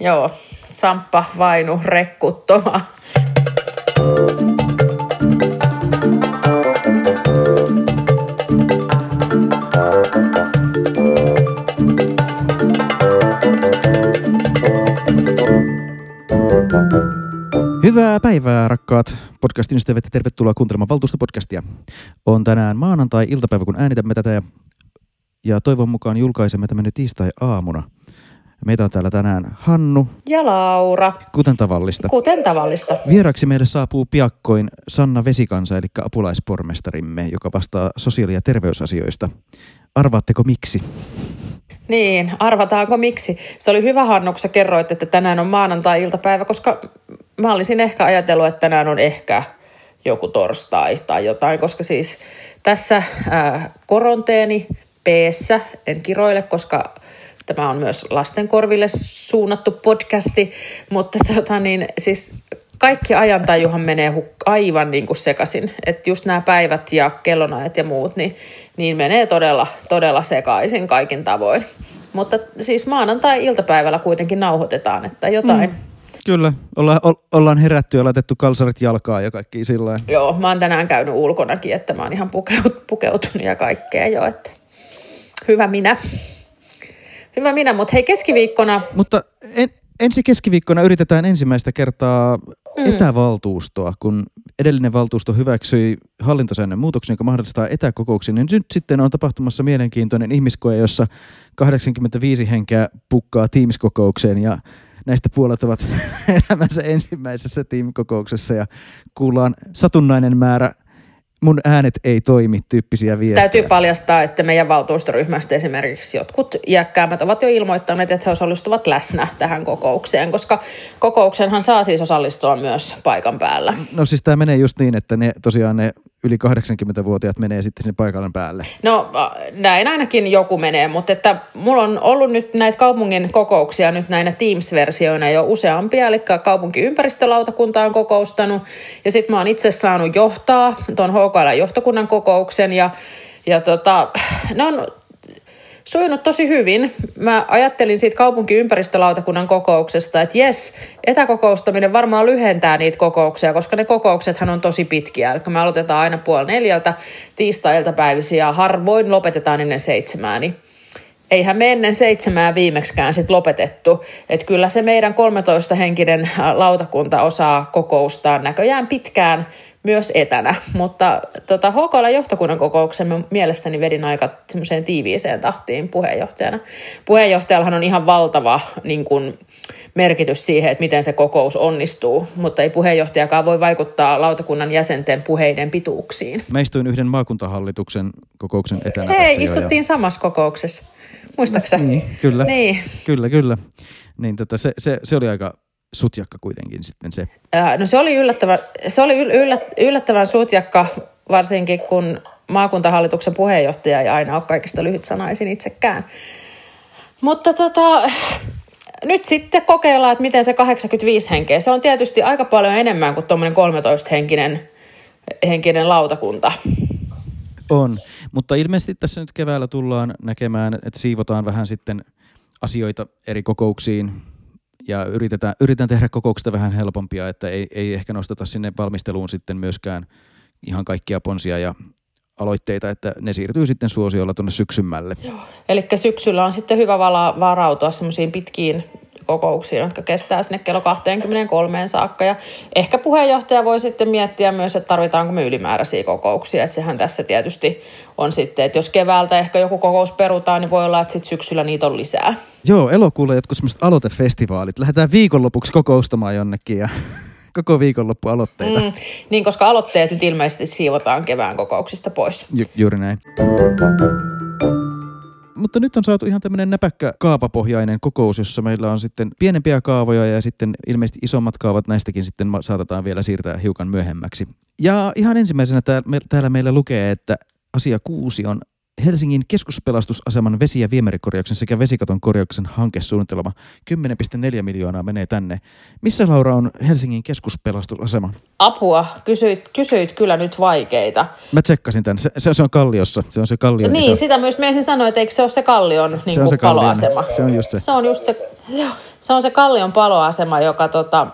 Joo, Samppa, Vainu, Rekkuttoma. Hyvää päivää, rakkaat podcastin ystävät ja tervetuloa kuuntelemaan valtuustopodcastia. On tänään maanantai-iltapäivä, kun äänitämme tätä ja, ja toivon mukaan julkaisemme tämän tiistai-aamuna. Meitä on täällä tänään Hannu, Ja Laura, kuten tavallista. kuten tavallista. Vieraksi meille saapuu piakkoin Sanna Vesikansa, eli apulaispormestarimme, joka vastaa sosiaali- ja terveysasioista. Arvaatteko miksi? Niin, arvataanko miksi? Se oli hyvä Hannu, kun sä kerroit, että tänään on maanantai-iltapäivä, koska mä olisin ehkä ajatellut, että tänään on ehkä joku torstai tai jotain, koska siis tässä ää, koronteeni peessä, en kiroile, koska tämä on myös lasten korville suunnattu podcasti, mutta tota niin, siis kaikki ajantajuhan menee huk- aivan niin kuin sekaisin. Että just nämä päivät ja kellonajat ja muut, niin, niin menee todella, todella sekaisin kaikin tavoin. Mutta siis maanantai-iltapäivällä kuitenkin nauhoitetaan, että jotain. Mm. Kyllä, olla, o, ollaan herätty ja laitettu kalsarit jalkaa ja kaikki sillä. Joo, mä oon tänään käynyt ulkonakin, että mä oon ihan pukeut, pukeutunut ja kaikkea jo, että hyvä minä. Hyvä minä, mutta hei keskiviikkona, Mutta en, ensi keskiviikkona yritetään ensimmäistä kertaa mm. etävaltuustoa, kun edellinen valtuusto hyväksyi hallintosäännön muutoksen, joka mahdollistaa etäkokouksia, niin nyt sitten on tapahtumassa mielenkiintoinen ihmiskoe, jossa 85 henkeä pukkaa Teams-kokoukseen ja näistä puolet ovat elämänsä ensimmäisessä tiimikokouksessa ja kuullaan satunnainen määrä mun äänet ei toimi tyyppisiä viestejä. täytyy paljastaa, että meidän valtuustoryhmästä esimerkiksi jotkut iäkkäämmät ovat jo ilmoittaneet, että he osallistuvat läsnä tähän kokoukseen, koska kokouksenhan saa siis osallistua myös paikan päällä. No siis tämä menee just niin, että ne tosiaan ne yli 80-vuotiaat menee sitten sinne paikalle päälle. No näin ainakin joku menee, mutta että mulla on ollut nyt näitä kaupungin kokouksia nyt näinä Teams-versioina jo useampia, eli kaupunkiympäristölautakunta on kokoustanut. Ja sitten mä oon itse saanut johtaa tuon HKL johtokunnan kokouksen. Ja, ja tota, ne on sujunut tosi hyvin. Mä ajattelin siitä kaupunkiympäristölautakunnan kokouksesta, että jes, etäkokoustaminen varmaan lyhentää niitä kokouksia, koska ne kokouksethan on tosi pitkiä. Eli me aloitetaan aina puoli neljältä tiistai-iltapäivisiä ja harvoin lopetetaan ennen seitsemää, niin eihän me ennen seitsemää viimeksikään sit lopetettu. Että kyllä se meidän 13-henkinen lautakunta osaa kokoustaa näköjään pitkään myös etänä, mutta tota, HKL johtokunnan kokouksen mielestäni vedin aika semmoiseen tiiviiseen tahtiin puheenjohtajana. Puheenjohtajallahan on ihan valtava niin kun, merkitys siihen, että miten se kokous onnistuu, mutta ei puheenjohtajakaan voi vaikuttaa lautakunnan jäsenten puheiden pituuksiin. Mä istuin yhden maakuntahallituksen kokouksen etänä Hei, jo istuttiin samassa kokouksessa. Muistaaksä? Niin, kyllä. Niin. Kyllä, kyllä. Niin tota, se, se, se oli aika sutjakka kuitenkin sitten se. Ää, No se oli, yllättävän, se oli yl- yllät, yllättävän sutjakka, varsinkin kun maakuntahallituksen puheenjohtaja ei aina ole kaikista lyhytsanaisin itsekään. Mutta tota, nyt sitten kokeillaan, että miten se 85 henkeä. Se on tietysti aika paljon enemmän kuin tuommoinen 13-henkinen henkinen lautakunta. On, mutta ilmeisesti tässä nyt keväällä tullaan näkemään, että siivotaan vähän sitten asioita eri kokouksiin ja yritetään, yritetään tehdä kokouksista vähän helpompia, että ei, ei ehkä nosteta sinne valmisteluun sitten myöskään ihan kaikkia ponsia ja aloitteita, että ne siirtyy sitten suosiolla tuonne syksymmälle. Eli syksyllä on sitten hyvä varautua semmoisiin pitkiin kokouksiin, jotka kestää sinne kello 23 saakka. Ja ehkä puheenjohtaja voi sitten miettiä myös, että tarvitaanko me ylimääräisiä kokouksia. Että sehän tässä tietysti on sitten, että jos keväältä ehkä joku kokous perutaan, niin voi olla, että sitten syksyllä niitä on lisää. Joo, elokuulla jotkut semmoiset aloitefestivaalit. Lähdetään viikonlopuksi kokoustamaan jonnekin ja koko viikonloppu aloitteita. Mm. Niin, koska aloitteet nyt ilmeisesti siivotaan kevään kokouksista pois. Ju- juuri näin. Mutta nyt on saatu ihan tämmöinen näpäkkä kaapapohjainen kokous, jossa meillä on sitten pienempiä kaavoja ja sitten ilmeisesti isommat kaavat näistäkin sitten saatetaan vielä siirtää hiukan myöhemmäksi. Ja ihan ensimmäisenä täällä meillä lukee, että asia kuusi on Helsingin keskuspelastusaseman vesi- ja viemärikorjauksen sekä vesikaton korjauksen hankesuunnitelma. 10,4 miljoonaa menee tänne. Missä Laura on Helsingin keskuspelastusasema? Apua, kysyit, kysyit kyllä nyt vaikeita. Mä tsekkasin tämän. Se, se, se on Kalliossa. Se on se Kallion Niin, iso. sitä myös miesin sanoa, että eikö se ole se Kallion niin Se on kuin se Kallion. paloasema. Se on just se. Se on just se, se, on se Kallion paloasema, joka, tota,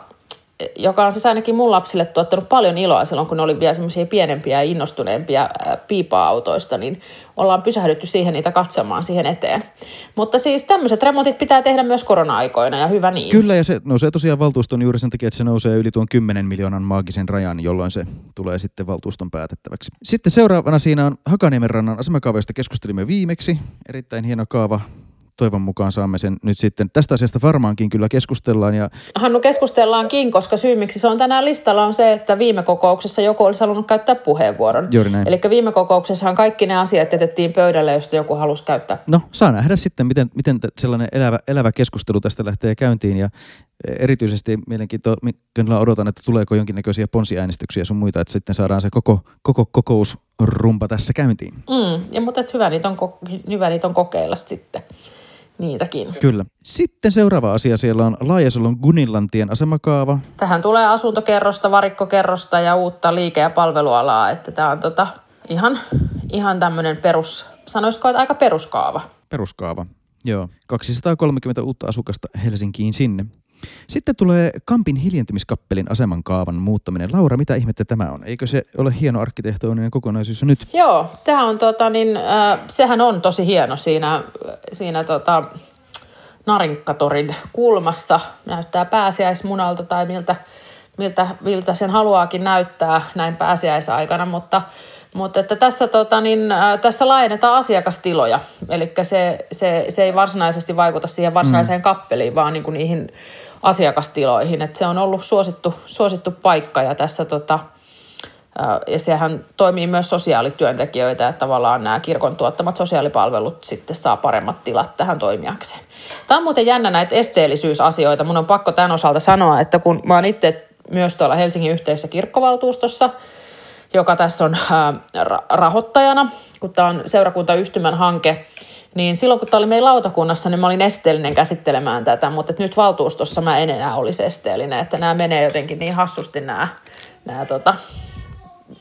joka on siis ainakin mun lapsille tuottanut paljon iloa silloin, kun ne oli vielä semmoisia pienempiä ja innostuneempia piipa-autoista, niin ollaan pysähdytty siihen niitä katsomaan siihen eteen. Mutta siis tämmöiset remontit pitää tehdä myös korona-aikoina ja hyvä niin. Kyllä, ja se nousee tosiaan valtuuston juuri sen takia, että se nousee yli tuon 10 miljoonan maagisen rajan, jolloin se tulee sitten valtuuston päätettäväksi. Sitten seuraavana siinä on Hakaniemen rannan asemakaava, josta keskustelimme viimeksi. Erittäin hieno kaava. Toivon mukaan saamme sen nyt sitten. Tästä asiasta varmaankin kyllä keskustellaan. Ja Hannu, keskustellaankin, koska syy miksi se on tänään listalla on se, että viime kokouksessa joku olisi halunnut käyttää puheenvuoron. Juuri näin. Eli viime kokouksessahan kaikki ne asiat jätettiin pöydälle, josta joku halusi käyttää. no, saa nähdä sitten, miten, miten sellainen elävä, elävä keskustelu tästä lähtee käyntiin. Ja erityisesti mielenkiintoinen odotan, että tuleeko jonkinnäköisiä ponsiäänestyksiä sun muita, että sitten saadaan se koko, koko kokousrumpa tässä käyntiin. Mm, ja, mutta hyvä, niitä on, hyvä niitä on kokeilla sitten niitäkin. Kyllä. Sitten seuraava asia siellä on Laajasalon Gunillantien asemakaava. Tähän tulee asuntokerrosta, varikkokerrosta ja uutta liike- ja palvelualaa, että tämä on tota, ihan, ihan tämmöinen perus, sanoisiko, että aika peruskaava. Peruskaava. Joo. 230 uutta asukasta Helsinkiin sinne. Sitten tulee Kampin hiljentymiskappelin aseman kaavan muuttaminen. Laura, mitä ihmettä tämä on? Eikö se ole hieno arkkitehtoninen kokonaisuus nyt? Joo, tämä on tota, niin, äh, sehän on tosi hieno siinä, siinä tota, Narinkatorin kulmassa. Näyttää pääsiäismunalta tai miltä, miltä, miltä sen haluaakin näyttää näin pääsiäisaikana, mutta, mutta että tässä, tota, niin, äh, tässä laajennetaan asiakastiloja. Eli se, se, se ei varsinaisesti vaikuta siihen varsinaiseen mm. kappeliin, vaan niin kuin niihin asiakastiloihin. Et se on ollut suosittu, suosittu paikka ja tässä tota, Ja sehän toimii myös sosiaalityöntekijöitä, että tavallaan nämä kirkon tuottamat sosiaalipalvelut sitten saa paremmat tilat tähän toimijakseen. Tämä on muuten jännä näitä esteellisyysasioita. Mun on pakko tämän osalta sanoa, että kun mä oon itse myös tuolla Helsingin yhteisessä kirkkovaltuustossa, joka tässä on rahoittajana, kun tämä on seurakuntayhtymän hanke, niin silloin kun tämä oli meidän lautakunnassa, niin mä olin esteellinen käsittelemään tätä, mutta että nyt valtuustossa mä en enää olisi esteellinen, että nämä menee jotenkin niin hassusti nämä, nämä tota,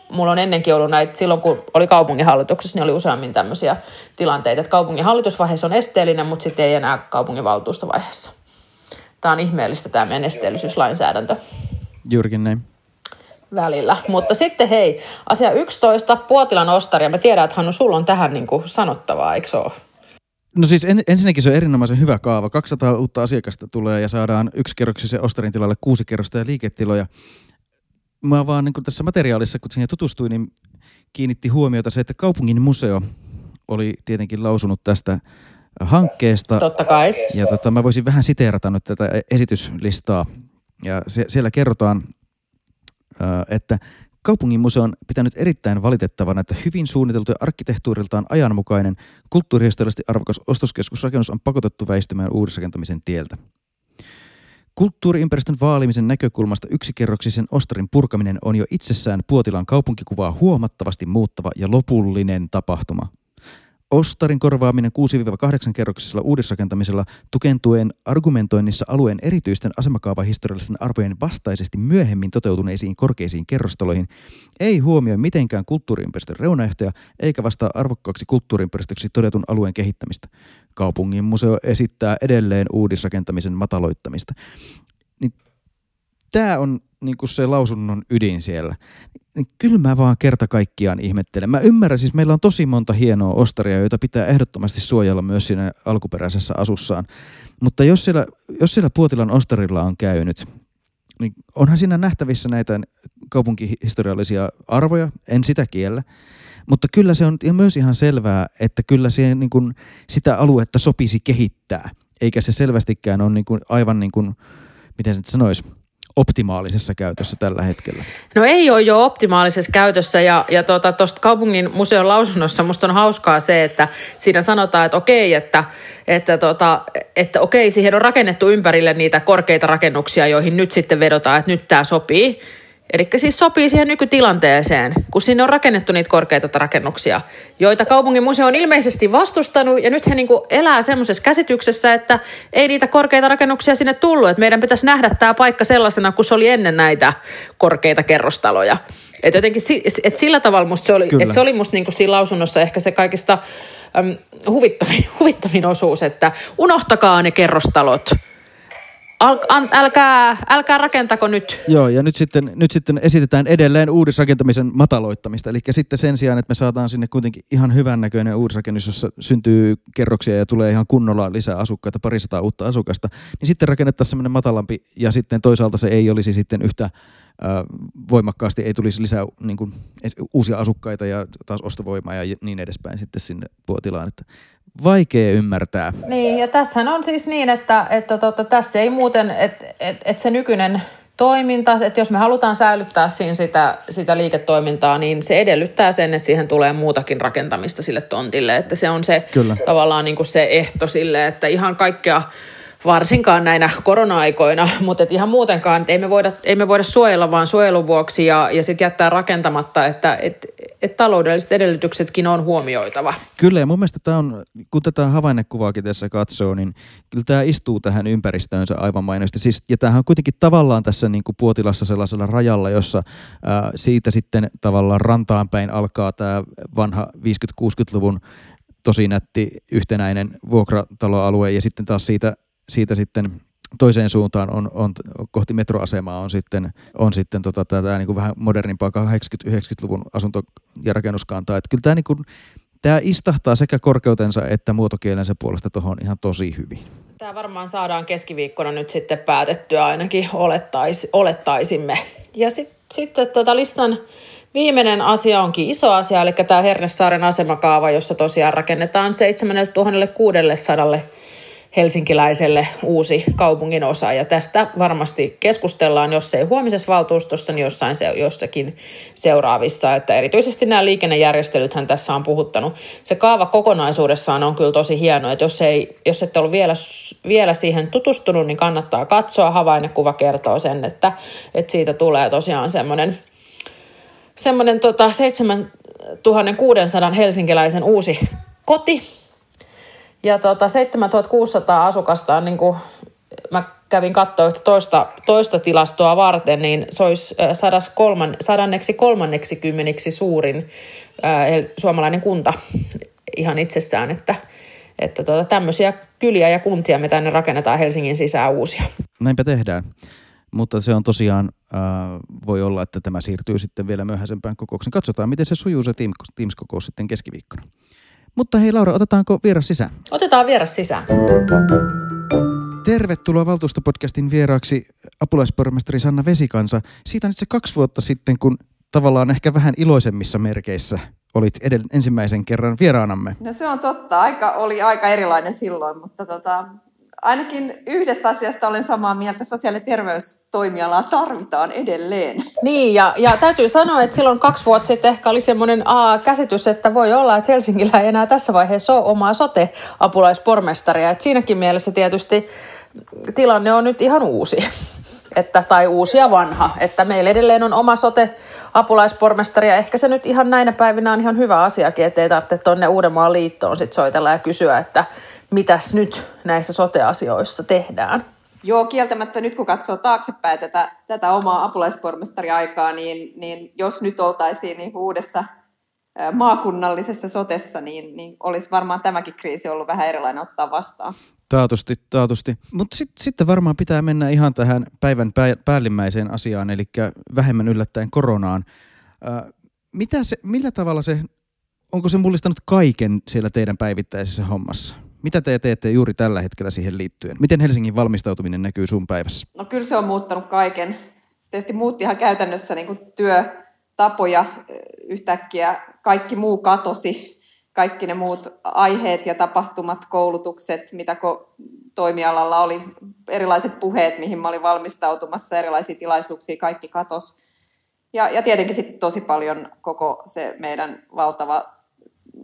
mulla on ennenkin ollut näitä, silloin kun oli kaupunginhallituksessa, niin oli useammin tämmöisiä tilanteita, että kaupunginhallitusvaiheessa on esteellinen, mutta sitten ei enää kaupunginvaltuustovaiheessa. Tämä on ihmeellistä tämä meidän esteellisyyslainsäädäntö Juurikin näin. Välillä. Mutta sitten hei, asia 11, Puotilan ostari, ja mä tiedän, että Hannu, sulla on tähän niin kuin sanottavaa, eikö se ole? No siis en, ensinnäkin se on erinomaisen hyvä kaava. 200 uutta asiakasta tulee ja saadaan yksi kerroksisen ostarin tilalle kuusi kerrosta ja liiketiloja. Mä vaan niin tässä materiaalissa, kun siihen tutustuin, niin kiinnitti huomiota se, että kaupungin museo oli tietenkin lausunut tästä hankkeesta. Totta kai. Ja tota, mä voisin vähän siteerata nyt tätä esityslistaa. Ja se, siellä kerrotaan, että kaupungin museo on pitänyt erittäin valitettavana, että hyvin suunniteltu ja arkkitehtuuriltaan ajanmukainen, kulttuurihistoriallisesti arvokas ostoskeskusrakennus on pakotettu väistymään uudisrakentamisen tieltä. Kulttuuriympäristön vaalimisen näkökulmasta yksikerroksisen ostarin purkaminen on jo itsessään Puotilan kaupunkikuvaa huomattavasti muuttava ja lopullinen tapahtuma. Ostarin korvaaminen 6-8 kerroksisella uudisrakentamisella tukentuen argumentoinnissa alueen erityisten asemakaavahistoriallisten arvojen vastaisesti myöhemmin toteutuneisiin korkeisiin kerrostaloihin ei huomioi mitenkään kulttuuriympäristön reunaehtoja eikä vastaa arvokkaaksi kulttuuriympäristöksi todetun alueen kehittämistä. Kaupungin museo esittää edelleen uudisrakentamisen mataloittamista. Tämä on niin se lausunnon ydin siellä niin kyllä mä vaan kerta kaikkiaan ihmettelen. Mä ymmärrän, siis meillä on tosi monta hienoa ostaria, joita pitää ehdottomasti suojella myös siinä alkuperäisessä asussaan. Mutta jos siellä, jos siellä Puotilan ostarilla on käynyt, niin onhan siinä nähtävissä näitä kaupunkihistoriallisia arvoja, en sitä kiellä. Mutta kyllä se on myös ihan selvää, että kyllä siihen, niin kuin, sitä aluetta sopisi kehittää, eikä se selvästikään ole niin kuin, aivan niin kuin, miten se nyt sanoisi, optimaalisessa käytössä tällä hetkellä? No ei ole jo optimaalisessa käytössä ja, ja tuosta tota, kaupungin museon lausunnossa musta on hauskaa se, että siinä sanotaan, että okei, että, että, tota, että okei, siihen on rakennettu ympärille niitä korkeita rakennuksia, joihin nyt sitten vedotaan, että nyt tämä sopii. Eli siis sopii siihen nykytilanteeseen, kun sinne on rakennettu niitä korkeita rakennuksia, joita kaupungin museo on ilmeisesti vastustanut, ja nyt he niin elää semmoisessa käsityksessä, että ei niitä korkeita rakennuksia sinne tullut, että meidän pitäisi nähdä tämä paikka sellaisena, kuin se oli ennen näitä korkeita kerrostaloja. Et jotenkin et sillä tavalla musta se oli, että se oli musta niin siinä lausunnossa ehkä se kaikista äm, huvittavin, huvittavin osuus, että unohtakaa ne kerrostalot – Al, an, älkää, älkää rakentako nyt. Joo, ja nyt sitten, nyt sitten esitetään edelleen uudisrakentamisen mataloittamista. Eli sitten sen sijaan, että me saadaan sinne kuitenkin ihan hyvännäköinen uudisrakennus, jossa syntyy kerroksia ja tulee ihan kunnolla lisää asukkaita, parisataa uutta asukasta, niin sitten rakennettaisiin semmoinen matalampi ja sitten toisaalta se ei olisi sitten yhtä voimakkaasti ei tulisi lisää niin kuin, uusia asukkaita ja taas ostovoimaa ja niin edespäin sitten sinne puotilaan. Että vaikea ymmärtää. Niin, ja tässähän on siis niin, että, että tota, tässä ei muuten, että et, et se nykyinen toiminta, että jos me halutaan säilyttää siinä sitä, sitä liiketoimintaa, niin se edellyttää sen, että siihen tulee muutakin rakentamista sille tontille. Että se on se Kyllä. tavallaan niin kuin se ehto sille, että ihan kaikkea varsinkaan näinä korona-aikoina, mutta et ihan muutenkaan, että ei voida, ei me voida suojella vaan suojelun vuoksi ja, ja sitten jättää rakentamatta, että et, et taloudelliset edellytyksetkin on huomioitava. Kyllä ja mun mielestä tämä on, kun tätä havainnekuvaakin tässä katsoo, niin kyllä tämä istuu tähän ympäristöönsä aivan mainosti. Siis, ja tämähän on kuitenkin tavallaan tässä niin kuin Puotilassa sellaisella rajalla, jossa ää, siitä sitten tavallaan rantaan päin alkaa tämä vanha 50-60-luvun tosi nätti yhtenäinen vuokrataloalue ja sitten taas siitä siitä sitten toiseen suuntaan on, on kohti metroasemaa on sitten, on sitten tota, tätä niin kuin vähän modernimpaa 80-90-luvun asunto- ja rakennuskantaa. Että kyllä tämä, niin kuin, tämä istahtaa sekä korkeutensa että muotokielensä puolesta tuohon ihan tosi hyvin. Tämä varmaan saadaan keskiviikkona nyt sitten päätettyä ainakin olettais, olettaisimme. Ja sit, sitten tota listan viimeinen asia onkin iso asia, eli tämä Hernesaaren asemakaava, jossa tosiaan rakennetaan 7600 helsinkiläiselle uusi kaupungin osa. Ja tästä varmasti keskustellaan, jos ei huomisessa valtuustossa, niin jossain se, jossakin seuraavissa. Että erityisesti nämä liikennejärjestelythän tässä on puhuttanut. Se kaava kokonaisuudessaan on kyllä tosi hieno, että jos, ei, jos et ole vielä, vielä siihen tutustunut, niin kannattaa katsoa. Havainnekuva kertoo sen, että, että siitä tulee tosiaan semmoinen semmoinen tota 7600 helsinkiläisen uusi koti, ja tota, 7600 asukasta on niin kuin, mä kävin katsoa yhtä toista, toista tilastoa varten, niin se olisi sadas kolman, sadanneksi kolmanneksi kymmeniksi suurin ää, suomalainen kunta ihan itsessään, että, että tota, tämmöisiä kyliä ja kuntia me tänne rakennetaan Helsingin sisään uusia. Näinpä tehdään. Mutta se on tosiaan, äh, voi olla, että tämä siirtyy sitten vielä myöhäisempään kokoukseen. Katsotaan, miten se sujuu se Teams-kokous sitten keskiviikkona. Mutta hei Laura, otetaanko vieras sisään? Otetaan vieras sisään. Tervetuloa valtuustopodcastin vieraaksi apulaispormestari Sanna Vesikansa. Siitä on itse kaksi vuotta sitten, kun tavallaan ehkä vähän iloisemmissa merkeissä olit edell- ensimmäisen kerran vieraanamme. No se on totta. Aika oli aika erilainen silloin, mutta tota, ainakin yhdestä asiasta olen samaa mieltä. Sosiaali- ja terveystoimialaa tarvitaan edelleen. Niin, ja, ja täytyy sanoa, että silloin kaksi vuotta sitten ehkä oli semmoinen käsitys, että voi olla, että Helsingillä ei enää tässä vaiheessa ole omaa sote-apulaispormestaria. Et siinäkin mielessä tietysti tilanne on nyt ihan uusi. Että, tai uusi ja vanha. Että meillä edelleen on oma sote-apulaispormestari ja ehkä se nyt ihan näinä päivinä on ihan hyvä asiakin, ettei tarvitse tuonne Uudenmaan liittoon sit soitella ja kysyä, että mitäs nyt näissä sote-asioissa tehdään? Joo, kieltämättä nyt kun katsoo taaksepäin tätä, tätä omaa apulaispormestariaikaa, niin, niin jos nyt oltaisiin niin uudessa maakunnallisessa sotessa, niin, niin olisi varmaan tämäkin kriisi ollut vähän erilainen ottaa vastaan. Taatusti, taatusti. Mutta sit, sitten varmaan pitää mennä ihan tähän päivän pää, päällimmäiseen asiaan, eli vähemmän yllättäen koronaan. Äh, mitä se, millä tavalla se, onko se mullistanut kaiken siellä teidän päivittäisessä hommassa? Mitä te teette juuri tällä hetkellä siihen liittyen? Miten Helsingin valmistautuminen näkyy sun päivässä? No kyllä se on muuttanut kaiken. Se tietysti muutti ihan käytännössä niin työtapoja yhtäkkiä. Kaikki muu katosi. Kaikki ne muut aiheet ja tapahtumat, koulutukset, mitä ko- toimialalla oli, erilaiset puheet, mihin mä olin valmistautumassa, erilaisia tilaisuuksia, kaikki katos. Ja, ja tietenkin sitten tosi paljon koko se meidän valtava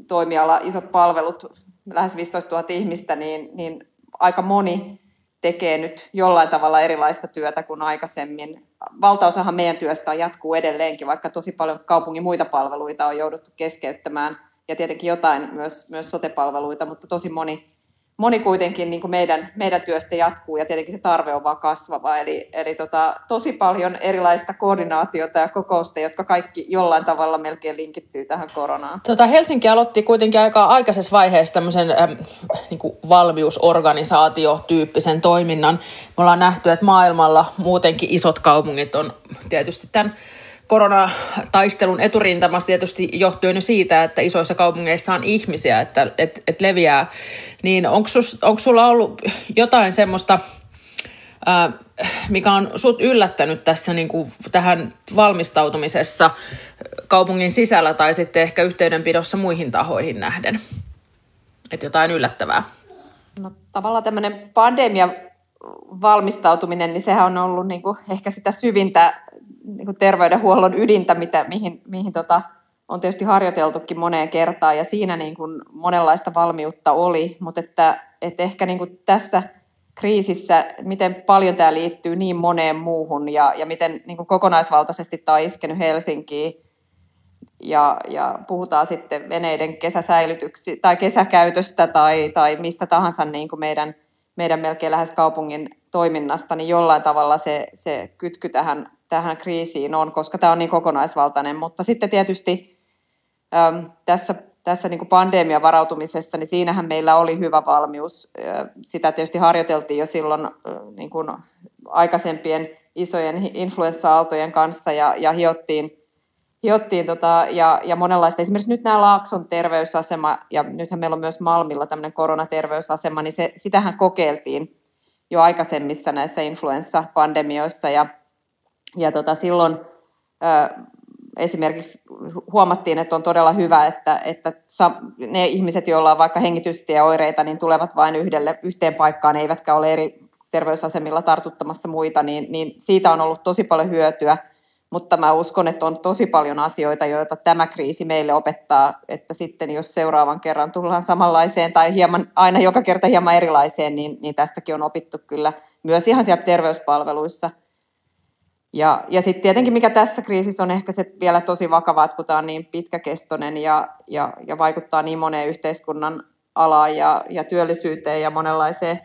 toimiala, isot palvelut, lähes 15 000 ihmistä, niin, niin aika moni tekee nyt jollain tavalla erilaista työtä kuin aikaisemmin. Valtaosahan meidän työstä jatkuu edelleenkin, vaikka tosi paljon kaupungin muita palveluita on jouduttu keskeyttämään ja tietenkin jotain myös, myös sote-palveluita, mutta tosi moni moni kuitenkin niin kuin meidän, meidän työstä jatkuu ja tietenkin se tarve on vaan kasvava. Eli, eli tota, tosi paljon erilaista koordinaatiota ja kokousta, jotka kaikki jollain tavalla melkein linkittyy tähän koronaan. Tota, Helsinki aloitti kuitenkin aika aikaisessa vaiheessa tämmöisen ähm, niin kuin valmiusorganisaatiotyyppisen toiminnan. Me ollaan nähty, että maailmalla muutenkin isot kaupungit on tietysti tämän koronataistelun eturintamassa tietysti johtuen siitä, että isoissa kaupungeissa on ihmisiä, että et, et leviää, niin onko sulla ollut jotain semmoista, ää, mikä on sut yllättänyt tässä niin kuin tähän valmistautumisessa kaupungin sisällä tai sitten ehkä yhteydenpidossa muihin tahoihin nähden? Että jotain yllättävää. No tavallaan tämmöinen pandemia valmistautuminen, niin sehän on ollut niin kuin ehkä sitä syvintä niin terveydenhuollon ydintä, mitä, mihin, mihin tota, on tietysti harjoiteltukin moneen kertaan ja siinä niin kuin monenlaista valmiutta oli, mutta että, että ehkä niin kuin tässä kriisissä, miten paljon tämä liittyy niin moneen muuhun ja, ja miten niin kuin kokonaisvaltaisesti tämä on iskenyt Helsinkiin ja, ja puhutaan sitten veneiden kesäsäilytyksi tai kesäkäytöstä tai, tai mistä tahansa niin kuin meidän, meidän melkein lähes kaupungin toiminnasta, niin jollain tavalla se, se kytky tähän tähän kriisiin on, koska tämä on niin kokonaisvaltainen. Mutta sitten tietysti äm, tässä, tässä niin kuin pandemian varautumisessa, niin siinähän meillä oli hyvä valmius. Sitä tietysti harjoiteltiin jo silloin niin kuin aikaisempien isojen influenssa-aaltojen kanssa ja, ja hiottiin, hiottiin tota, ja, ja monenlaista. Esimerkiksi nyt nämä Laakson terveysasema, ja nythän meillä on myös Malmilla tämmöinen koronaterveysasema, niin se, sitähän kokeiltiin jo aikaisemmissa näissä influenssapandemioissa, ja ja tota, silloin ö, esimerkiksi huomattiin, että on todella hyvä, että, että ne ihmiset, joilla on vaikka hengitystieoireita, niin tulevat vain yhdelle, yhteen paikkaan, eivätkä ole eri terveysasemilla tartuttamassa muita, niin, niin siitä on ollut tosi paljon hyötyä. Mutta mä uskon, että on tosi paljon asioita, joita tämä kriisi meille opettaa, että sitten jos seuraavan kerran tullaan samanlaiseen tai hieman, aina joka kerta hieman erilaiseen, niin, niin tästäkin on opittu kyllä myös ihan siellä terveyspalveluissa – ja, ja sitten tietenkin mikä tässä kriisissä on ehkä se vielä tosi vakavaa, että kun tämä on niin pitkäkestoinen ja, ja, ja vaikuttaa niin moneen yhteiskunnan alaan ja, ja työllisyyteen ja monenlaiseen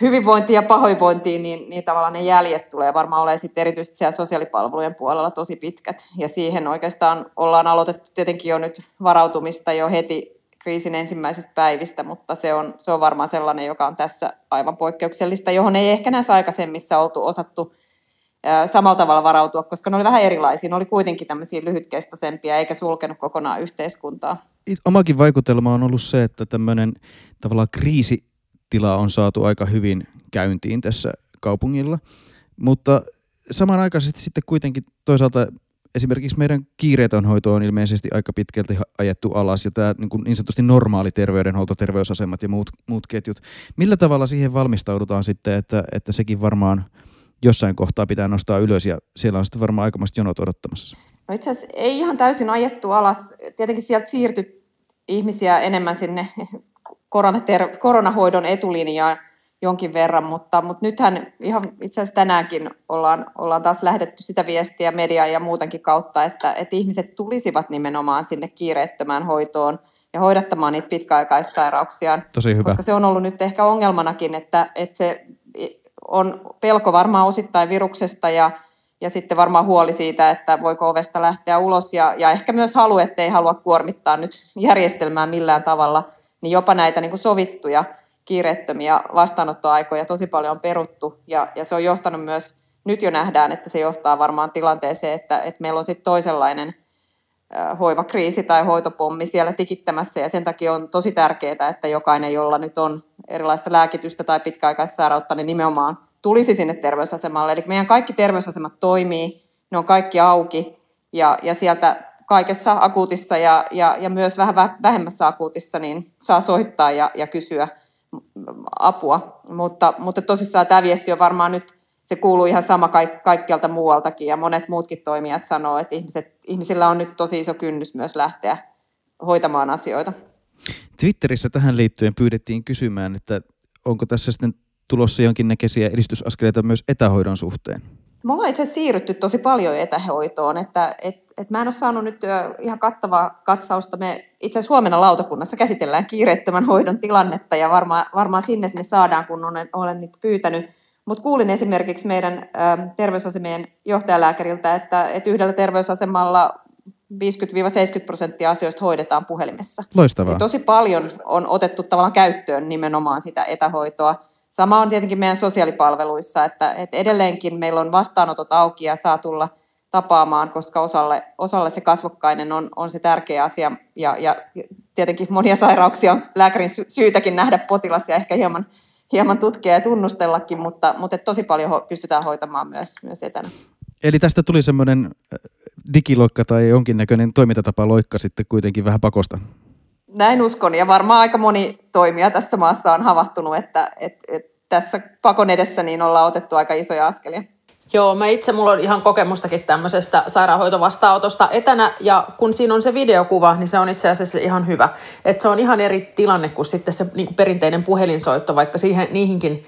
hyvinvointiin ja pahoinvointiin, niin, niin tavallaan ne jäljet tulee varmaan olemaan sitten erityisesti siellä sosiaalipalvelujen puolella tosi pitkät. Ja siihen oikeastaan ollaan aloitettu tietenkin jo nyt varautumista jo heti kriisin ensimmäisistä päivistä, mutta se on, se on varmaan sellainen, joka on tässä aivan poikkeuksellista, johon ei ehkä näissä aikaisemmissa oltu osattu – samalla tavalla varautua, koska ne oli vähän erilaisia. Ne oli kuitenkin tämmöisiä lyhytkestoisempia eikä sulkenut kokonaan yhteiskuntaa. Omakin vaikutelma on ollut se, että tämmöinen tavallaan kriisitila on saatu aika hyvin käyntiin tässä kaupungilla, mutta samanaikaisesti sitten kuitenkin toisaalta esimerkiksi meidän kiireetön hoito on ilmeisesti aika pitkälti ajettu alas ja tämä niin, niin sanotusti normaali terveydenhuolto, terveysasemat ja muut, muut ketjut. Millä tavalla siihen valmistaudutaan sitten, että, että sekin varmaan – jossain kohtaa pitää nostaa ylös ja siellä on sitten varmaan aikamoiset jonot odottamassa. No itse asiassa ei ihan täysin ajettu alas. Tietenkin sieltä siirtyi ihmisiä enemmän sinne koronater- koronahoidon etulinjaan jonkin verran, mutta, mutta nythän ihan itse asiassa tänäänkin ollaan, ollaan taas lähetetty sitä viestiä mediaa ja muutenkin kautta, että, että ihmiset tulisivat nimenomaan sinne kiireettömään hoitoon ja hoidattamaan niitä pitkäaikaissairauksiaan. Tosi hyvä. Koska se on ollut nyt ehkä ongelmanakin, että, että se on pelko varmaan osittain viruksesta ja, ja sitten varmaan huoli siitä, että voiko ovesta lähteä ulos ja, ja ehkä myös halu, ettei halua kuormittaa nyt järjestelmää millään tavalla, niin jopa näitä niin kuin sovittuja kiireettömiä vastaanottoaikoja tosi paljon on peruttu ja, ja se on johtanut myös, nyt jo nähdään, että se johtaa varmaan tilanteeseen, että, että meillä on sitten toisenlainen hoivakriisi tai hoitopommi siellä tikittämässä ja sen takia on tosi tärkeää, että jokainen, jolla nyt on erilaista lääkitystä tai pitkäaikaissairautta, niin nimenomaan tulisi sinne terveysasemalle. Eli meidän kaikki terveysasemat toimii, ne on kaikki auki ja, ja sieltä kaikessa akuutissa ja, ja, ja myös vähän vähemmässä akuutissa niin saa soittaa ja, ja kysyä apua. Mutta, mutta tosissaan tämä viesti on varmaan nyt se kuuluu ihan sama kaik- kaikkialta muualtakin ja monet muutkin toimijat sanoo, että ihmiset, ihmisillä on nyt tosi iso kynnys myös lähteä hoitamaan asioita. Twitterissä tähän liittyen pyydettiin kysymään, että onko tässä sitten tulossa jonkinnäköisiä edistysaskeleita myös etähoidon suhteen? Me ollaan itse siirrytty tosi paljon etähoitoon, että et, et mä en ole saanut nyt ihan kattavaa katsausta. Me itse asiassa huomenna lautakunnassa käsitellään kiireettömän hoidon tilannetta ja varmaan, varmaan sinne sinne saadaan, kun olen, olen niitä pyytänyt. Mutta kuulin esimerkiksi meidän terveysasemien johtajalääkäriltä, että, että yhdellä terveysasemalla 50-70 prosenttia asioista hoidetaan puhelimessa. Loistavaa. Ja tosi paljon on otettu tavallaan käyttöön nimenomaan sitä etähoitoa. Sama on tietenkin meidän sosiaalipalveluissa, että, että edelleenkin meillä on vastaanotot auki ja saa tulla tapaamaan, koska osalle, osalle se kasvokkainen on, on se tärkeä asia. Ja, ja tietenkin monia sairauksia on lääkärin syytäkin nähdä potilas ja ehkä hieman, hieman tutkia ja tunnustellakin, mutta, mutta tosi paljon ho, pystytään hoitamaan myös, myös etänä. Eli tästä tuli semmoinen äh, digiloikka tai jonkinnäköinen toimintatapaloikka sitten kuitenkin vähän pakosta. Näin uskon, ja varmaan aika moni toimija tässä maassa on havahtunut, että, että, että tässä pakon edessä niin ollaan otettu aika isoja askelia. Joo, mä itse, mulla on ihan kokemustakin tämmöisestä sairaanhoitovastaanotosta etänä, ja kun siinä on se videokuva, niin se on itse asiassa ihan hyvä. Että se on ihan eri tilanne kuin sitten se niin kuin perinteinen puhelinsoitto, vaikka siihen, niihinkin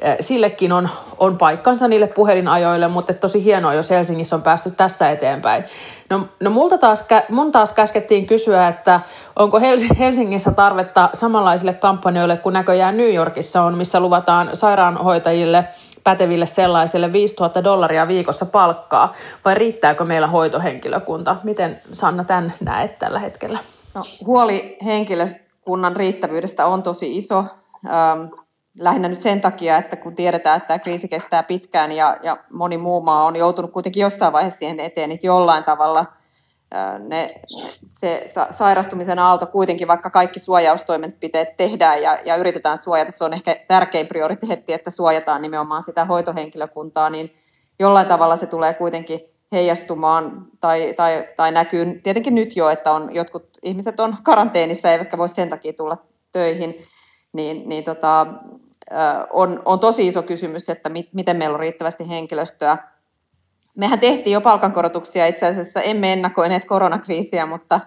Eh, sillekin on, on paikkansa niille puhelinajoille, mutta tosi hienoa, jos Helsingissä on päästy tässä eteenpäin. No, no multa taas, mun taas käskettiin kysyä, että onko Helsingissä tarvetta samanlaisille kampanjoille kuin näköjään New Yorkissa on, missä luvataan sairaanhoitajille päteville sellaisille 5000 dollaria viikossa palkkaa, vai riittääkö meillä hoitohenkilökunta? Miten Sanna tämän näet tällä hetkellä? No, huoli henkilökunnan riittävyydestä on tosi iso. Ähm, lähinnä nyt sen takia, että kun tiedetään, että tämä kriisi kestää pitkään ja, ja moni muu maa on joutunut kuitenkin jossain vaiheessa siihen eteen, että jollain tavalla ne, se sairastumisen aalto kuitenkin, vaikka kaikki suojaustoimenpiteet tehdään ja, ja yritetään suojata, se on ehkä tärkein prioriteetti, että suojataan nimenomaan sitä hoitohenkilökuntaa, niin jollain tavalla se tulee kuitenkin heijastumaan tai, tai, tai näkyy tietenkin nyt jo, että on, jotkut ihmiset on karanteenissa eivätkä voi sen takia tulla töihin, niin, niin tota, on, on tosi iso kysymys, että mit, miten meillä on riittävästi henkilöstöä. Mehän tehtiin jo palkankorotuksia, itse asiassa emme ennakoineet koronakriisiä, mutta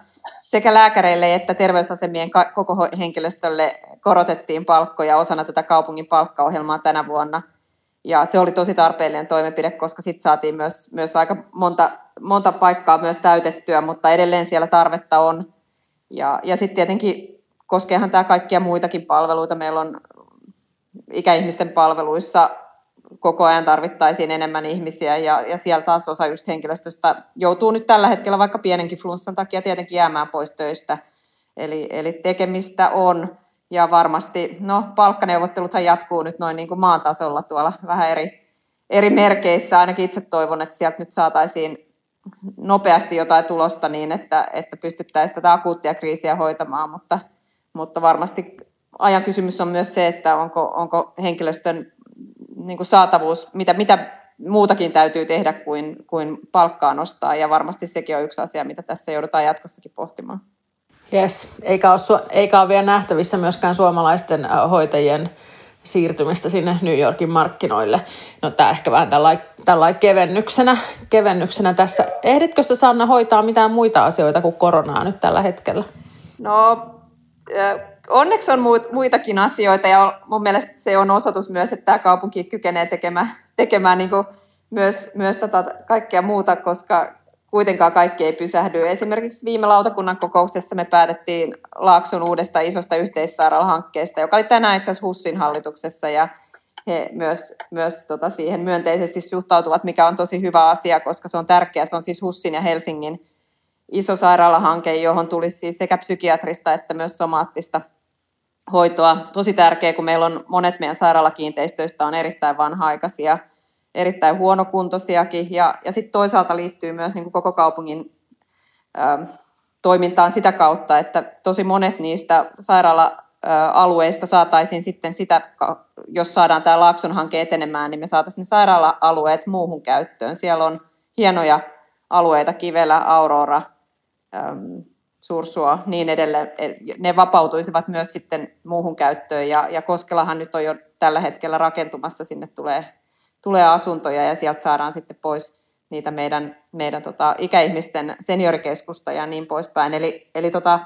sekä lääkäreille että terveysasemien koko henkilöstölle korotettiin palkkoja osana tätä kaupungin palkkaohjelmaa tänä vuonna. Ja se oli tosi tarpeellinen toimenpide, koska sitten saatiin myös, myös aika monta, monta paikkaa myös täytettyä, mutta edelleen siellä tarvetta on. Ja, ja sitten tietenkin koskeehan tämä kaikkia muitakin palveluita. Meillä on ikäihmisten palveluissa koko ajan tarvittaisiin enemmän ihmisiä ja, ja siellä taas osa just henkilöstöstä joutuu nyt tällä hetkellä vaikka pienenkin flunssan takia tietenkin jäämään pois töistä. Eli, eli tekemistä on ja varmasti, no palkkaneuvotteluthan jatkuu nyt noin niin kuin maan tasolla tuolla vähän eri, eri merkeissä. Ainakin itse toivon, että sieltä nyt saataisiin nopeasti jotain tulosta niin, että, että pystyttäisiin tätä akuuttia kriisiä hoitamaan, mutta, mutta varmasti ajan kysymys on myös se, että onko, onko henkilöstön niin kuin saatavuus, mitä, mitä muutakin täytyy tehdä kuin, kuin palkkaa nostaa, ja varmasti sekin on yksi asia, mitä tässä joudutaan jatkossakin pohtimaan. Yes, eikä ole, eikä ole vielä nähtävissä myöskään suomalaisten hoitajien siirtymistä sinne New Yorkin markkinoille. No tämä ehkä vähän tällainen tällai kevennyksenä, kevennyksenä tässä. Ehditkö sä Sanna hoitaa mitään muita asioita kuin koronaa nyt tällä hetkellä? No onneksi on muitakin asioita ja mun mielestä se on osoitus myös, että tämä kaupunki kykenee tekemään, tekemään niin kuin myös, myös tätä kaikkea muuta, koska kuitenkaan kaikki ei pysähdy. Esimerkiksi viime lautakunnan kokouksessa me päätettiin Laakson uudesta isosta yhteissairaalahankkeesta, joka oli tänään itse asiassa HUSSin hallituksessa ja he myös, myös tota siihen myönteisesti suhtautuvat, mikä on tosi hyvä asia, koska se on tärkeä. Se on siis HUSSin ja Helsingin iso sairaalahanke, johon tulisi siis sekä psykiatrista että myös somaattista hoitoa. Tosi tärkeä, kun meillä on monet meidän sairaalakiinteistöistä on erittäin vanha-aikaisia, erittäin huonokuntoisiakin. Ja, ja sitten toisaalta liittyy myös niin kuin koko kaupungin ö, toimintaan sitä kautta, että tosi monet niistä sairaala-alueista saataisiin sitten sitä, jos saadaan tämä Laakson hanke etenemään, niin me saataisiin ne sairaala-alueet muuhun käyttöön. Siellä on hienoja alueita, Kivelä, Aurora, Sursua, niin edelleen. Ne vapautuisivat myös sitten muuhun käyttöön ja, ja Koskelahan nyt on jo tällä hetkellä rakentumassa, sinne tulee, tulee asuntoja ja sieltä saadaan sitten pois niitä meidän, meidän tota, ikäihmisten seniorikeskusta ja niin poispäin. Eli, eli tota,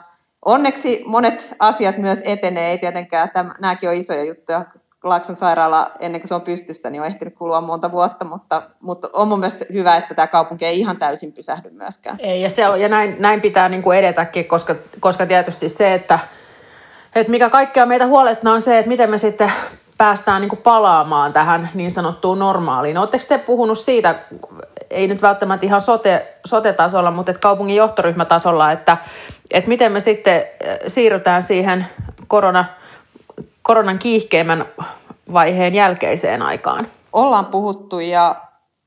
onneksi monet asiat myös etenee, ei tietenkään, täm, nämäkin on isoja juttuja, Laakson sairaala, ennen kuin se on pystyssä, niin on ehtinyt kulua monta vuotta, mutta, mutta on mun mielestä hyvä, että tämä kaupunki ei ihan täysin pysähdy myöskään. Ei, ja, se on, ja näin, näin pitää niin kuin edetäkin, koska, koska tietysti se, että, että mikä kaikkea meitä huolettaa on se, että miten me sitten päästään niin kuin palaamaan tähän niin sanottuun normaaliin. Oletteko te puhunut siitä, ei nyt välttämättä ihan sote, sote-tasolla, mutta että kaupungin johtoryhmätasolla, että, että miten me sitten siirrytään siihen korona, koronan kiihkeimmän vaiheen jälkeiseen aikaan? Ollaan puhuttu ja,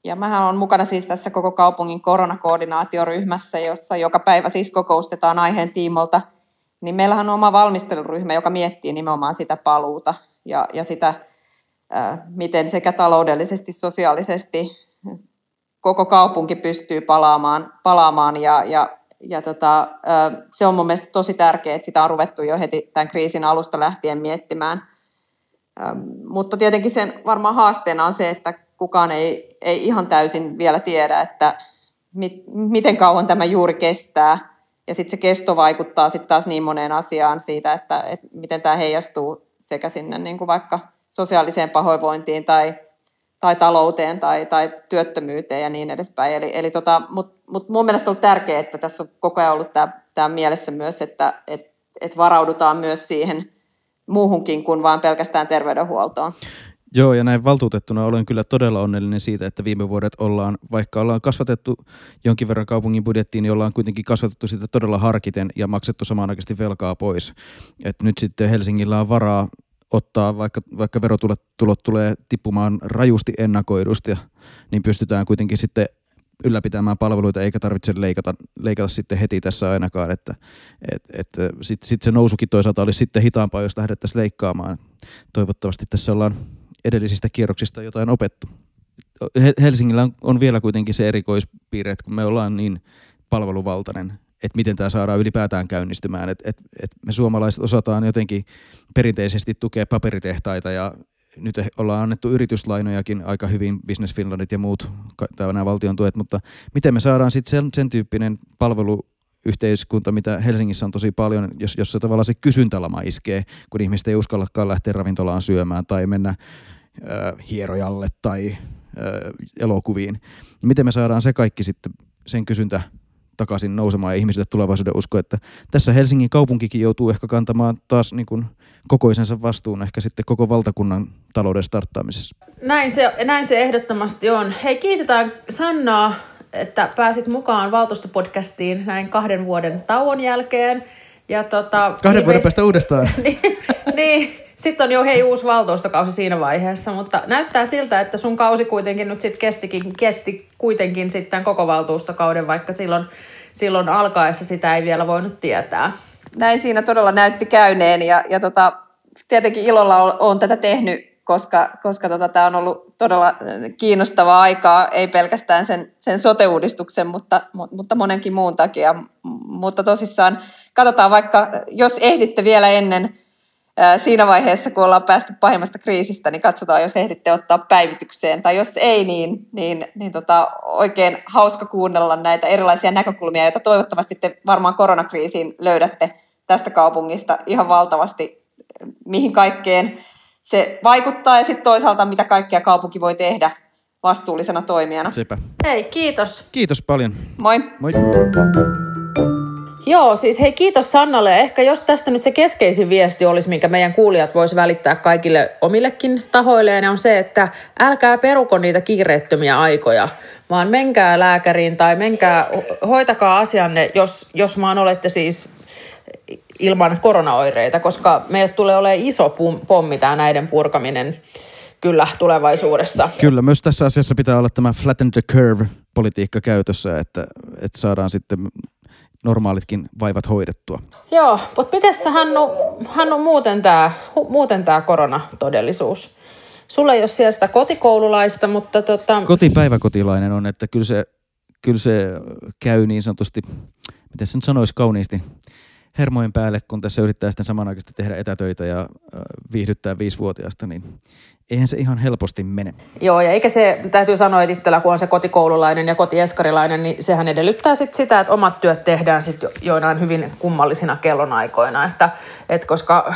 ja mähän on mukana siis tässä koko kaupungin koronakoordinaatioryhmässä, jossa joka päivä siis kokoustetaan aiheen tiimolta. Niin meillähän on oma valmisteluryhmä, joka miettii nimenomaan sitä paluuta ja, ja sitä, miten sekä taloudellisesti, sosiaalisesti koko kaupunki pystyy palaamaan, palaamaan ja, ja, ja tota, se on mun mielestä tosi tärkeää, että sitä on ruvettu jo heti tämän kriisin alusta lähtien miettimään. Mutta tietenkin sen varmaan haasteena on se, että kukaan ei, ei ihan täysin vielä tiedä, että mit, miten kauan tämä juuri kestää. Ja sitten se kesto vaikuttaa sitten taas niin moneen asiaan siitä, että, että miten tämä heijastuu sekä sinne niin kuin vaikka sosiaaliseen pahoinvointiin tai, tai talouteen tai, tai työttömyyteen ja niin edespäin. Eli, eli tota, Mutta mut mun mielestä on ollut tärkeää, että tässä on koko ajan ollut tämä, mielessä myös, että et, et varaudutaan myös siihen muuhunkin kuin vain pelkästään terveydenhuoltoon. Joo, ja näin valtuutettuna olen kyllä todella onnellinen siitä, että viime vuodet ollaan, vaikka ollaan kasvatettu jonkin verran kaupungin budjettiin, niin ollaan kuitenkin kasvatettu sitä todella harkiten ja maksettu samanaikaisesti velkaa pois. Et nyt sitten Helsingillä on varaa ottaa, vaikka, vaikka verotulot tulot tulee tippumaan rajusti ennakoidusti, niin pystytään kuitenkin sitten ylläpitämään palveluita eikä tarvitse leikata, leikata sitten heti tässä ainakaan, että et, et, sitten sit se nousukin toisaalta olisi sitten hitaampaa, jos lähdettäisiin leikkaamaan. Toivottavasti tässä ollaan edellisistä kierroksista jotain opettu. Helsingillä on vielä kuitenkin se erikoispiirre, että kun me ollaan niin palveluvaltainen, että miten tämä saadaan ylipäätään käynnistymään. Että et, et me suomalaiset osataan jotenkin perinteisesti tukea paperitehtaita ja nyt ollaan annettu yrityslainojakin aika hyvin, Business Finlandit ja muut, nämä valtion tuet, mutta miten me saadaan sitten sen, sen tyyppinen palvelu yhteiskunta, mitä Helsingissä on tosi paljon, jos, jos se tavallaan se kysyntälama iskee, kun ihmiset ei uskallakaan lähteä ravintolaan syömään tai mennä äh, hierojalle tai äh, elokuviin. Miten me saadaan se kaikki sitten, sen kysyntä takaisin nousemaan ja ihmisille tulevaisuuden usko, että tässä Helsingin kaupunkikin joutuu ehkä kantamaan taas niin kuin kokoisensa vastuun ehkä sitten koko valtakunnan talouden starttaamisessa. Näin se, näin se ehdottomasti on. Hei, kiitetään Sannaa että pääsit mukaan valtuustopodcastiin näin kahden vuoden tauon jälkeen. Ja tota, kahden vuoden päästä uudestaan. niin, niin sitten on jo hei uusi valtuustokausi siinä vaiheessa, mutta näyttää siltä, että sun kausi kuitenkin nyt sitten kestikin, kesti kuitenkin sitten koko valtuustokauden, vaikka silloin, silloin alkaessa sitä ei vielä voinut tietää. Näin siinä todella näytti käyneen ja, ja tota, tietenkin ilolla olen tätä tehnyt koska, koska tota, tämä on ollut todella kiinnostavaa aikaa, ei pelkästään sen, sen sote-uudistuksen, mutta, mutta monenkin muun takia. Mutta tosissaan katsotaan vaikka, jos ehditte vielä ennen siinä vaiheessa, kun ollaan päästy pahimmasta kriisistä, niin katsotaan, jos ehditte ottaa päivitykseen. Tai jos ei, niin, niin, niin tota, oikein hauska kuunnella näitä erilaisia näkökulmia, joita toivottavasti te varmaan koronakriisiin löydätte tästä kaupungista ihan valtavasti, mihin kaikkeen se vaikuttaa ja sitten toisaalta mitä kaikkea kaupunki voi tehdä vastuullisena toimijana. Sepä. Hei, kiitos. Kiitos paljon. Moi. Moi. Joo, siis hei kiitos Sannalle. Ehkä jos tästä nyt se keskeisin viesti olisi, minkä meidän kuulijat vois välittää kaikille omillekin tahoilleen, on se, että älkää peruko niitä kiireettömiä aikoja, vaan menkää lääkäriin tai menkää, hoitakaa asianne, jos, jos maan olette siis ilman koronaoireita, koska meille tulee olemaan iso pommi tämä näiden purkaminen kyllä tulevaisuudessa. Kyllä, myös tässä asiassa pitää olla tämä flatten the curve politiikka käytössä, että, että saadaan sitten normaalitkin vaivat hoidettua. Joo, mutta miten Hannu, Hannu muuten tämä muuten tää koronatodellisuus? Sulla ei ole siellä sitä kotikoululaista, mutta tota... Kotipäiväkotilainen on, että kyllä se, kyllä se käy niin sanotusti, miten se nyt sanoisi kauniisti, hermojen päälle, kun tässä yrittää sitten samanaikaisesti tehdä etätöitä ja äh, viihdyttää viisivuotiaasta, niin eihän se ihan helposti mene. Joo, ja eikä se, täytyy sanoa, että itsellä kun on se kotikoululainen ja kotieskarilainen, niin sehän edellyttää sit sitä, että omat työt tehdään sit joinain hyvin kummallisina kellonaikoina, että, et koska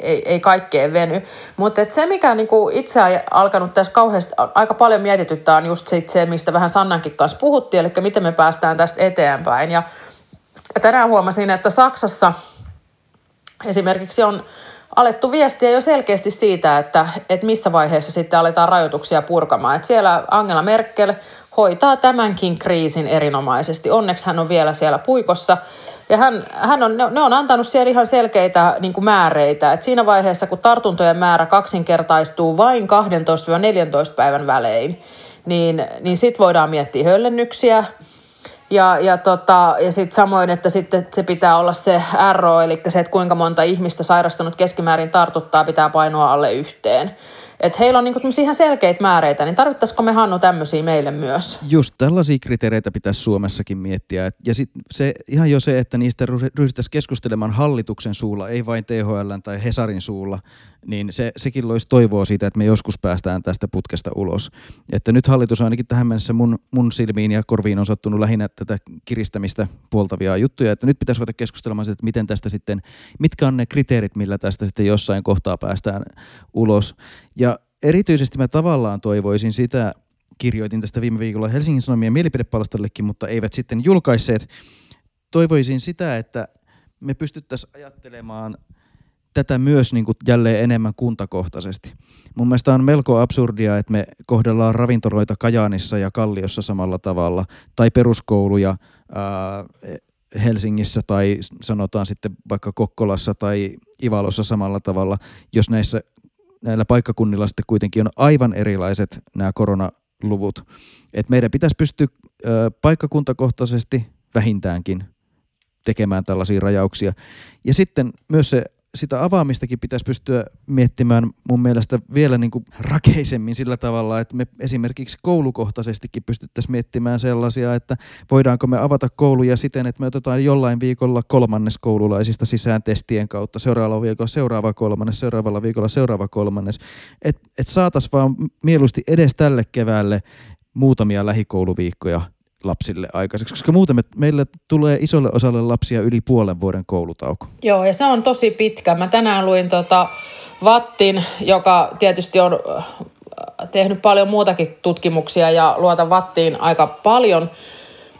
ei, ei kaikkeen veny. Mutta se, mikä niinku itse on alkanut tässä kauheasti aika paljon mietityttää, on just sit se, mistä vähän Sannankin kanssa puhuttiin, eli miten me päästään tästä eteenpäin. Ja tänään huomasin, että Saksassa esimerkiksi on alettu viestiä jo selkeästi siitä, että, että missä vaiheessa sitten aletaan rajoituksia purkamaan. Että siellä Angela Merkel hoitaa tämänkin kriisin erinomaisesti. Onneksi hän on vielä siellä puikossa. Ja hän, hän on, ne on antanut siellä ihan selkeitä niin kuin määreitä, että siinä vaiheessa, kun tartuntojen määrä kaksinkertaistuu vain 12-14 päivän välein, niin, niin sitten voidaan miettiä höllennyksiä – ja, ja, tota, ja sitten samoin, että sitten se pitää olla se RO, eli se, että kuinka monta ihmistä sairastanut keskimäärin tartuttaa, pitää painoa alle yhteen. Että heillä on niinku ihan selkeitä määreitä, niin tarvittaisiko me Hannu tämmöisiä meille myös? Just tällaisia kriteereitä pitäisi Suomessakin miettiä. Ja sitten se, ihan jo se, että niistä ryhdyttäisiin keskustelemaan hallituksen suulla, ei vain THL tai Hesarin suulla, niin se, sekin loisi toivoa siitä, että me joskus päästään tästä putkesta ulos. Että nyt hallitus on ainakin tähän mennessä mun, mun silmiin ja korviin on sattunut lähinnä tätä kiristämistä puoltavia juttuja, että nyt pitäisi ruveta keskustelemaan siitä, että miten tästä sitten, mitkä on ne kriteerit, millä tästä sitten jossain kohtaa päästään ulos. Ja erityisesti mä tavallaan toivoisin sitä, kirjoitin tästä viime viikolla Helsingin Sanomien mielipidepalstallekin, mutta eivät sitten julkaisseet. Toivoisin sitä, että me pystyttäisiin ajattelemaan tätä myös niin kuin jälleen enemmän kuntakohtaisesti. Mun mielestä on melko absurdia, että me kohdellaan ravintoroita Kajaanissa ja Kalliossa samalla tavalla, tai peruskouluja ää, Helsingissä tai sanotaan sitten vaikka Kokkolassa tai Ivalossa samalla tavalla, jos näissä näillä paikkakunnilla sitten kuitenkin on aivan erilaiset nämä koronaluvut. Et meidän pitäisi pystyä ää, paikkakuntakohtaisesti vähintäänkin tekemään tällaisia rajauksia. Ja sitten myös se sitä avaamistakin pitäisi pystyä miettimään mun mielestä vielä niin kuin rakeisemmin sillä tavalla, että me esimerkiksi koulukohtaisestikin pystyttäisiin miettimään sellaisia, että voidaanko me avata kouluja siten, että me otetaan jollain viikolla kolmannes koululaisista sisään testien kautta, seuraavalla viikolla seuraava kolmannes, seuraavalla viikolla seuraava kolmannes, että et saataisiin vaan mieluusti edes tälle keväälle muutamia lähikouluviikkoja lapsille aikaiseksi, koska muuten me, meille tulee isolle osalle lapsia yli puolen vuoden koulutauko. Joo, ja se on tosi pitkä. Mä tänään luin tota Vattin, joka tietysti on äh, tehnyt paljon muutakin tutkimuksia ja luota Vattiin aika paljon,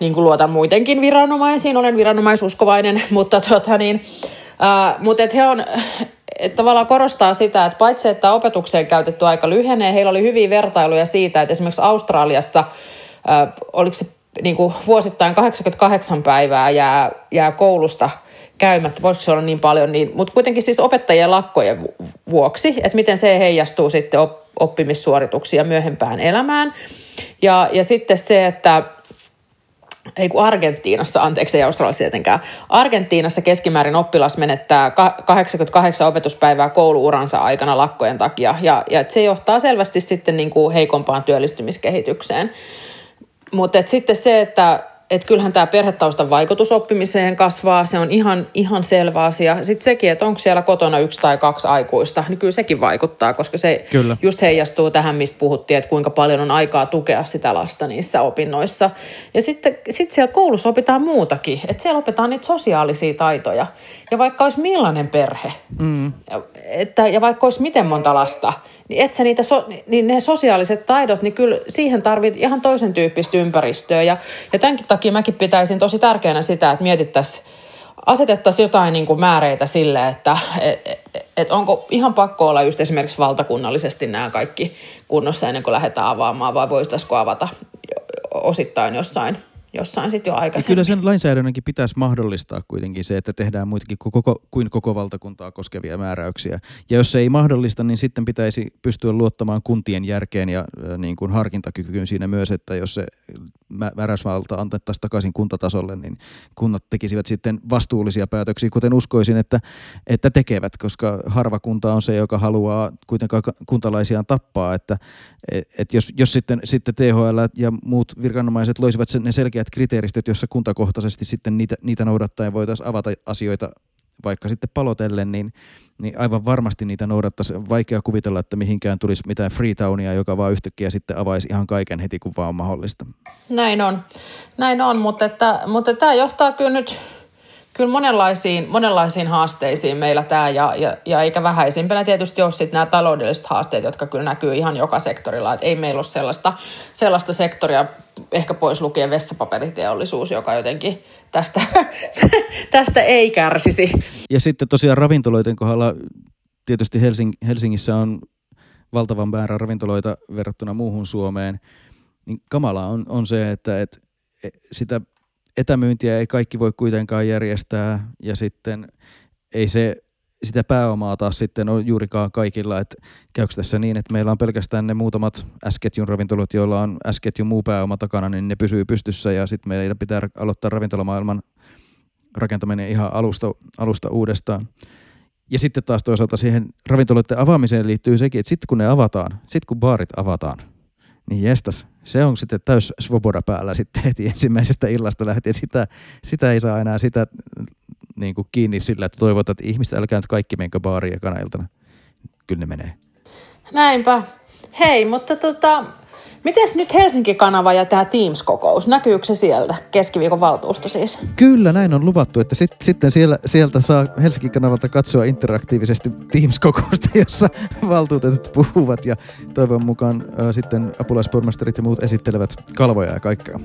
niin kuin luotan muidenkin viranomaisiin, olen viranomaisuskovainen, mutta, tota niin, äh, mutta et he on, et tavallaan korostaa sitä, että paitsi että opetukseen käytetty aika lyhenee, heillä oli hyviä vertailuja siitä, että esimerkiksi Australiassa äh, oliko se niin kuin vuosittain 88 päivää jää, jää koulusta käymättä, voisiko se olla niin paljon, niin, mutta kuitenkin siis opettajien lakkojen vuoksi, että miten se heijastuu sitten oppimissuorituksia myöhempään elämään. Ja, ja sitten se, että ei kun Argentiinassa, anteeksi ei Australiassa tietenkään, Argentiinassa keskimäärin oppilas menettää 88 opetuspäivää kouluuransa aikana lakkojen takia, ja, ja se johtaa selvästi sitten niin kuin heikompaan työllistymiskehitykseen. Mutta sitten se, että et kyllähän tämä perhetaustan vaikutus oppimiseen kasvaa, se on ihan, ihan selvä asia. Sitten sekin, että onko siellä kotona yksi tai kaksi aikuista, niin kyllä sekin vaikuttaa, koska se kyllä. just heijastuu tähän, mistä puhuttiin, että kuinka paljon on aikaa tukea sitä lasta niissä opinnoissa. Ja sitten sit siellä koulussa opitaan muutakin, että siellä opitaan niitä sosiaalisia taitoja. Ja vaikka olisi millainen perhe, mm. Että, ja vaikka olisi miten monta lasta – niin et sä niitä so, niin ne sosiaaliset taidot, niin kyllä siihen tarvit ihan toisen tyyppistä ympäristöä. Ja, ja tämänkin takia mäkin pitäisin tosi tärkeänä sitä, että mietittäisiin, asetettaisiin jotain niin kuin määreitä sille, että et, et, et onko ihan pakko olla just esimerkiksi valtakunnallisesti nämä kaikki kunnossa ennen kuin lähdetään avaamaan, vai voisitaisiko avata osittain jossain jossain sitten jo aikaisemmin. kyllä sen lainsäädännönkin pitäisi mahdollistaa kuitenkin se, että tehdään muitakin koko, kuin koko valtakuntaa koskevia määräyksiä. Ja jos se ei mahdollista, niin sitten pitäisi pystyä luottamaan kuntien järkeen ja niin kuin harkintakykyyn siinä myös, että jos se määräysvalta antettaisiin takaisin kuntatasolle, niin kunnat tekisivät sitten vastuullisia päätöksiä, kuten uskoisin, että, että tekevät, koska harva kunta on se, joka haluaa kuitenkaan kuntalaisiaan tappaa, että et jos, jos sitten, sitten THL ja muut viranomaiset loisivat sen, ne selkeät kriteeristöt, jossa kuntakohtaisesti sitten niitä, niitä noudattaen voitaisiin avata asioita vaikka sitten palotellen, niin, niin aivan varmasti niitä noudattaisi. Vaikea kuvitella, että mihinkään tulisi mitään Freetownia, joka vaan yhtäkkiä sitten avaisi ihan kaiken heti, kun vaan on mahdollista. Näin on, näin on mutta, että, mutta tämä johtaa kyllä nyt kyllä monenlaisiin, monenlaisiin haasteisiin meillä tämä, ja, ja, ja eikä vähäisimpänä tietysti ole sitten nämä taloudelliset haasteet, jotka kyllä näkyy ihan joka sektorilla, että ei meillä ole sellaista, sellaista sektoria, ehkä pois lukien vessapaperiteollisuus, joka jotenkin tästä, tästä ei kärsisi. Ja sitten tosiaan ravintoloiden kohdalla tietysti Helsing- Helsingissä on valtavan määrä ravintoloita verrattuna muuhun Suomeen, niin kamala on, on se, että, että sitä etämyyntiä ei kaikki voi kuitenkaan järjestää ja sitten ei se sitä pääomaa taas sitten ole juurikaan kaikilla, että käykö tässä niin, että meillä on pelkästään ne muutamat S-ketjun ravintolat, joilla on S-ketjun muu pääoma takana, niin ne pysyy pystyssä ja sitten meillä pitää aloittaa ravintolamaailman rakentaminen ihan alusta, alusta uudestaan. Ja sitten taas toisaalta siihen ravintoloiden avaamiseen liittyy sekin, että sitten kun ne avataan, sitten kun baarit avataan – niin jestas, se on sitten täys svoboda päällä sitten heti ensimmäisestä illasta lähtien. Sitä, sitä ei saa enää sitä niin kuin kiinni sillä, että toivotaan, että ihmiset älkää nyt kaikki menkö baariin ekana iltana. Kyllä ne menee. Näinpä. Hei, mutta tota, Miten nyt Helsinki-kanava ja tämä Teams-kokous, näkyykö se sieltä, keskiviikon valtuusto siis? Kyllä, näin on luvattu, että sit, sitten siellä, sieltä saa Helsinki-kanavalta katsoa interaktiivisesti Teams-kokousta, jossa valtuutetut puhuvat ja toivon mukaan ä, sitten apulaispormasterit ja muut esittelevät kalvoja ja kaikkea.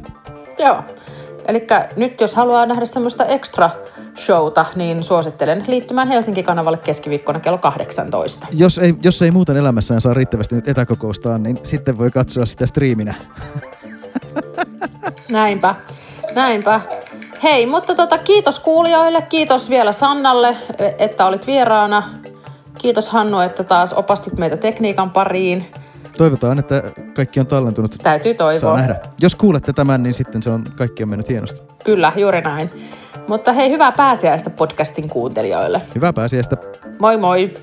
Joo, Eli nyt jos haluaa nähdä semmoista extra showta, niin suosittelen liittymään Helsinki-kanavalle keskiviikkona kello 18. Jos ei, jos ei muuten elämässään saa riittävästi nyt etäkokoustaan, niin sitten voi katsoa sitä striiminä. Näinpä, näinpä. Hei, mutta tota, kiitos kuulijoille, kiitos vielä Sannalle, että olit vieraana. Kiitos Hannu, että taas opastit meitä tekniikan pariin. Toivotaan, että kaikki on tallentunut. Täytyy toivoa. Saa nähdä. Jos kuulette tämän, niin sitten se on, kaikki on mennyt hienosti. Kyllä, juuri näin. Mutta hei, hyvää pääsiäistä podcastin kuuntelijoille. Hyvää pääsiäistä. Moi moi.